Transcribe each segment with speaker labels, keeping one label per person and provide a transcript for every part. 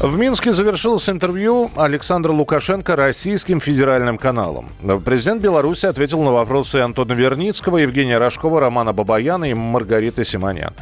Speaker 1: В Минске завершилось интервью Александра Лукашенко российским федеральным каналом. Президент Беларуси ответил на вопросы Антона Верницкого, Евгения Рожкова, Романа Бабаяна и Маргариты Симонян.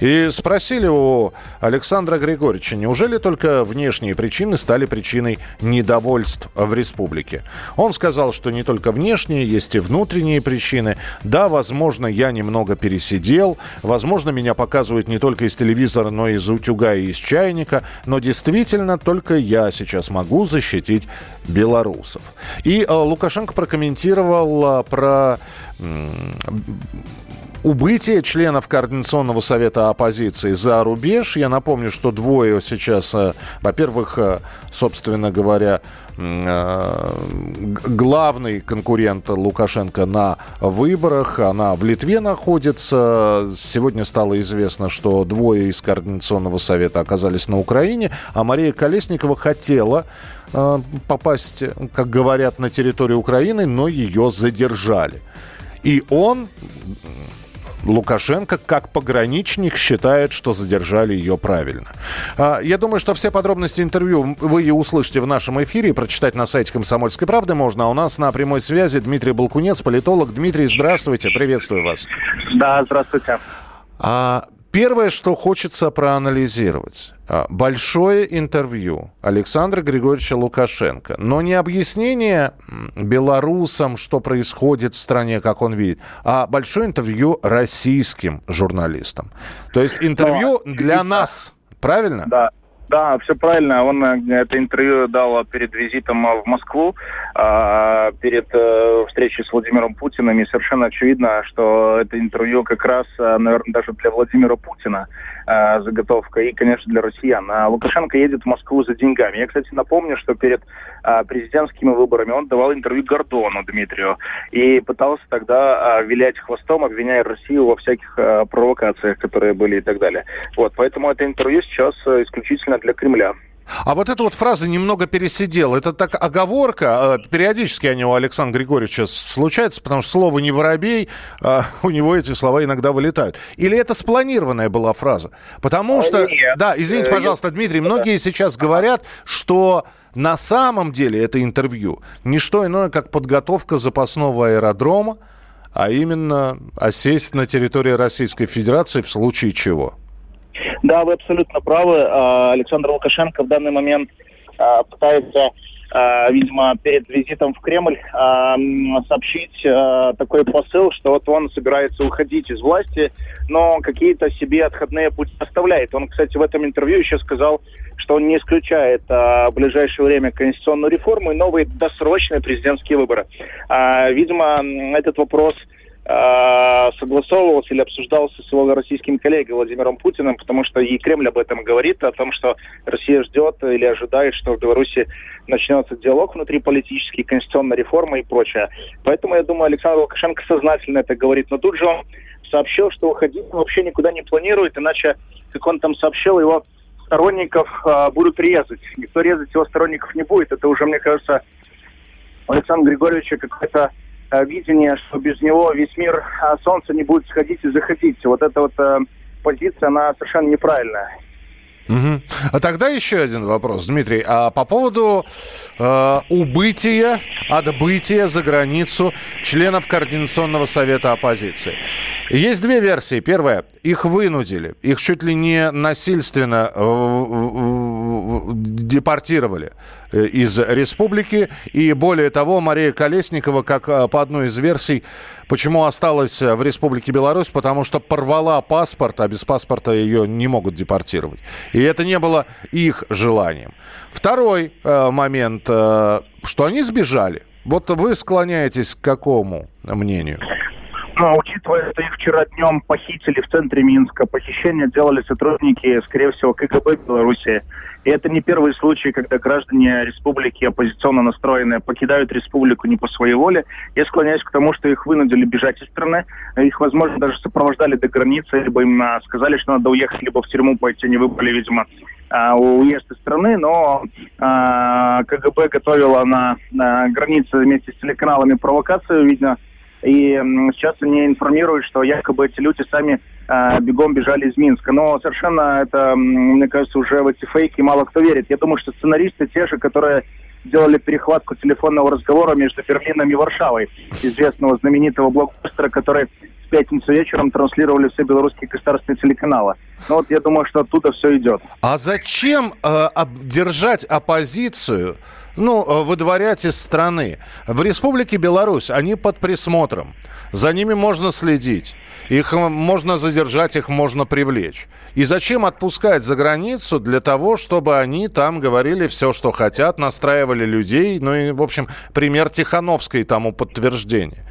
Speaker 1: И спросили у Александра Григорьевича, неужели только внешние причины стали причиной недовольств в республике? Он сказал, что не только внешние, есть и внутренние причины. Да, возможно, я немного пересидел, возможно, меня показывают не только из телевизора, но и из утюга и из чайника, но действительно Действительно, только я сейчас могу защитить белорусов. И э, Лукашенко прокомментировал э, про убытие членов Координационного совета оппозиции за рубеж. Я напомню, что двое сейчас, э, во-первых, собственно говоря, главный конкурент Лукашенко на выборах. Она в Литве находится. Сегодня стало известно, что двое из Координационного совета оказались на Украине, а Мария Колесникова хотела попасть, как говорят, на территорию Украины, но ее задержали. И он Лукашенко, как пограничник, считает, что задержали ее правильно. А, я думаю, что все подробности интервью вы услышите в нашем эфире и прочитать на сайте «Комсомольской правды» можно. А у нас на прямой связи Дмитрий Балкунец, политолог. Дмитрий, здравствуйте, приветствую вас.
Speaker 2: Да, здравствуйте.
Speaker 1: А, Первое, что хочется проанализировать. А, большое интервью Александра Григорьевича Лукашенко. Но не объяснение белорусам, что происходит в стране, как он видит, а большое интервью российским журналистам. То есть интервью для нас. Правильно?
Speaker 2: Да, да, все правильно. Он э, это интервью дал перед визитом в Москву, а, перед э, встречей с Владимиром Путиным. И совершенно очевидно, что это интервью как раз, э, наверное, даже для Владимира Путина заготовка и, конечно, для россиян. А Лукашенко едет в Москву за деньгами. Я, кстати, напомню, что перед президентскими выборами он давал интервью Гордону Дмитрию и пытался тогда вилять хвостом, обвиняя Россию во всяких провокациях, которые были и так далее. Вот, поэтому это интервью сейчас исключительно для Кремля.
Speaker 1: А вот эта вот фраза «немного пересидел» — это так оговорка. Э, периодически они у Александра Григорьевича случаются, потому что слово «не воробей», а у него эти слова иногда вылетают. Или это спланированная была фраза? Потому а, что... Нет. Да, извините, э, пожалуйста, Дмитрий, многие сейчас говорят, что на самом деле это интервью не что иное, как подготовка запасного аэродрома, а именно осесть на территории Российской Федерации в случае чего.
Speaker 2: Да, вы абсолютно правы. А, Александр Лукашенко в данный момент а, пытается а, видимо, перед визитом в Кремль сообщить такой посыл, что вот он собирается уходить из власти, но какие-то себе отходные пути оставляет. Он, кстати, в этом интервью еще сказал, что он не исключает в ближайшее время конституционную реформу и новые досрочные президентские выборы. Видимо, этот вопрос согласовывался или обсуждался с его российским коллегой Владимиром Путиным, потому что и Кремль об этом говорит, о том, что Россия ждет или ожидает, что в Беларуси начнется диалог внутриполитический, конституционная реформа и прочее. Поэтому, я думаю, Александр Лукашенко сознательно это говорит. Но тут же он сообщил, что уходить вообще никуда не планирует, иначе, как он там сообщил, его сторонников э, будут резать. Никто резать его сторонников не будет. Это уже, мне кажется, у Александра Григорьевича какой-то Э, видение, что без него весь мир а, солнце не будет сходить и заходить. Вот эта вот э, позиция, она совершенно неправильная.
Speaker 1: Угу. А тогда еще один вопрос, Дмитрий. А по поводу э, убытия, отбытия за границу членов Координационного совета оппозиции. Есть две версии. Первая. Их вынудили. Их чуть ли не насильственно э, депортировали э, из республики. И более того, Мария Колесникова, как э, по одной из версий, почему осталась в Республике Беларусь, потому что порвала паспорт, а без паспорта ее не могут депортировать. И это не было их желанием. Второй э, момент, э, что они сбежали. Вот вы склоняетесь к какому мнению?
Speaker 2: Но учитывая, что их вчера днем похитили в центре Минска, похищение делали сотрудники, скорее всего, КГБ Беларуси. И это не первый случай, когда граждане республики оппозиционно настроенные покидают республику не по своей воле. Я склоняюсь к тому, что их вынудили бежать из страны. Их, возможно, даже сопровождали до границы, либо им сказали, что надо уехать, либо в тюрьму пойти. Они выбрали, видимо, а, уезд из страны, но а, КГБ готовила на границе вместе с телеканалами провокацию, видно, и сейчас они информируют, что якобы эти люди сами э, бегом бежали из Минска. Но совершенно это, мне кажется, уже в эти фейки мало кто верит. Я думаю, что сценаристы те же, которые делали перехватку телефонного разговора между Берлином и Варшавой, известного знаменитого блокбастера, который пятницу вечером транслировали все белорусские государственные телеканалы. Ну вот я думаю, что оттуда все идет.
Speaker 1: А зачем э, держать оппозицию ну, э, выдворять из страны. В Республике Беларусь они под присмотром. За ними можно следить. Их э, можно задержать, их можно привлечь. И зачем отпускать за границу для того, чтобы они там говорили все, что хотят, настраивали людей. Ну и, в общем, пример Тихановской тому подтверждение.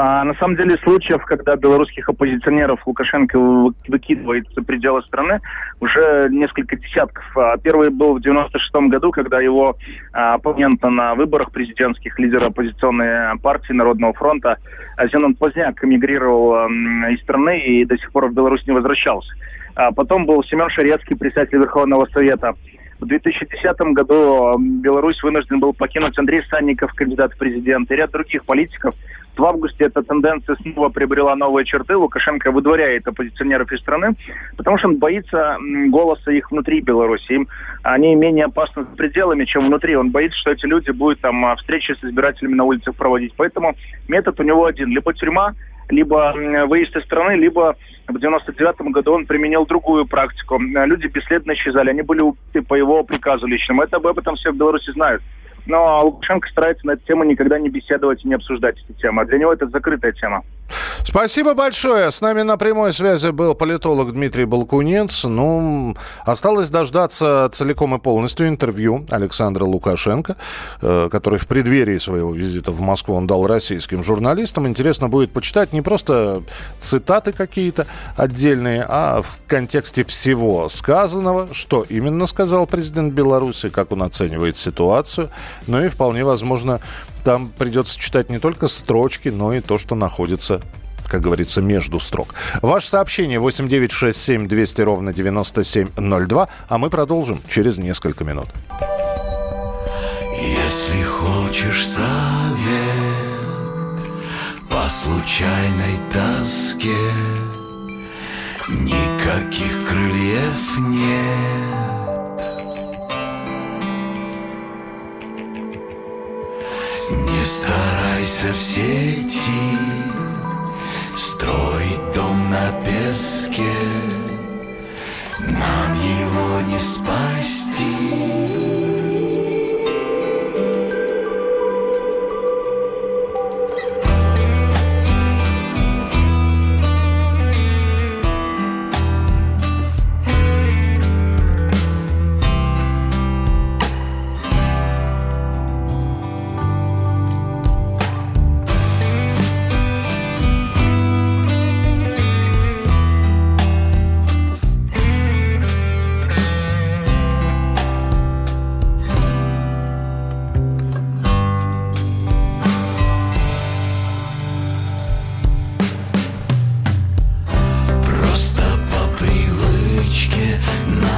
Speaker 2: А, на самом деле случаев, когда белорусских оппозиционеров Лукашенко выкидывает за пределы страны, уже несколько десятков. А, первый был в 96 году, когда его а, оппонента на выборах президентских, лидера оппозиционной партии Народного фронта Зенон Поздняк эмигрировал из страны и до сих пор в Беларусь не возвращался. А потом был Семен Шарецкий, председатель Верховного Совета. В 2010 году Беларусь вынужден был покинуть Андрей Санников, кандидат в президенты, и ряд других политиков. В августе эта тенденция снова приобрела новые черты. Лукашенко выдворяет оппозиционеров из страны, потому что он боится голоса их внутри Беларуси. Им, они менее опасны за пределами, чем внутри. Он боится, что эти люди будут там а, встречи с избирателями на улицах проводить. Поэтому метод у него один. Либо тюрьма, либо выезд из страны, либо в 99 году он применил другую практику. Люди бесследно исчезали, они были убиты по его приказу личному. Это об этом все в Беларуси знают. Но Лукашенко старается на эту тему никогда не беседовать и не обсуждать эту тему. А для него это закрытая тема.
Speaker 1: Спасибо большое. С нами на прямой связи был политолог Дмитрий Балкунец. Ну, осталось дождаться целиком и полностью интервью Александра Лукашенко, э, который в преддверии своего визита в Москву он дал российским журналистам. Интересно будет почитать не просто цитаты какие-то отдельные, а в контексте всего сказанного, что именно сказал президент Беларуси, как он оценивает ситуацию. Ну и вполне возможно, там придется читать не только строчки, но и то, что находится как говорится, между строк. Ваше сообщение 8967 200 ровно 9702, а мы продолжим через несколько минут.
Speaker 3: Если хочешь совет по случайной тоске, никаких крыльев нет. Не старайся в сети Строить дом на песке. Нам его не спасти My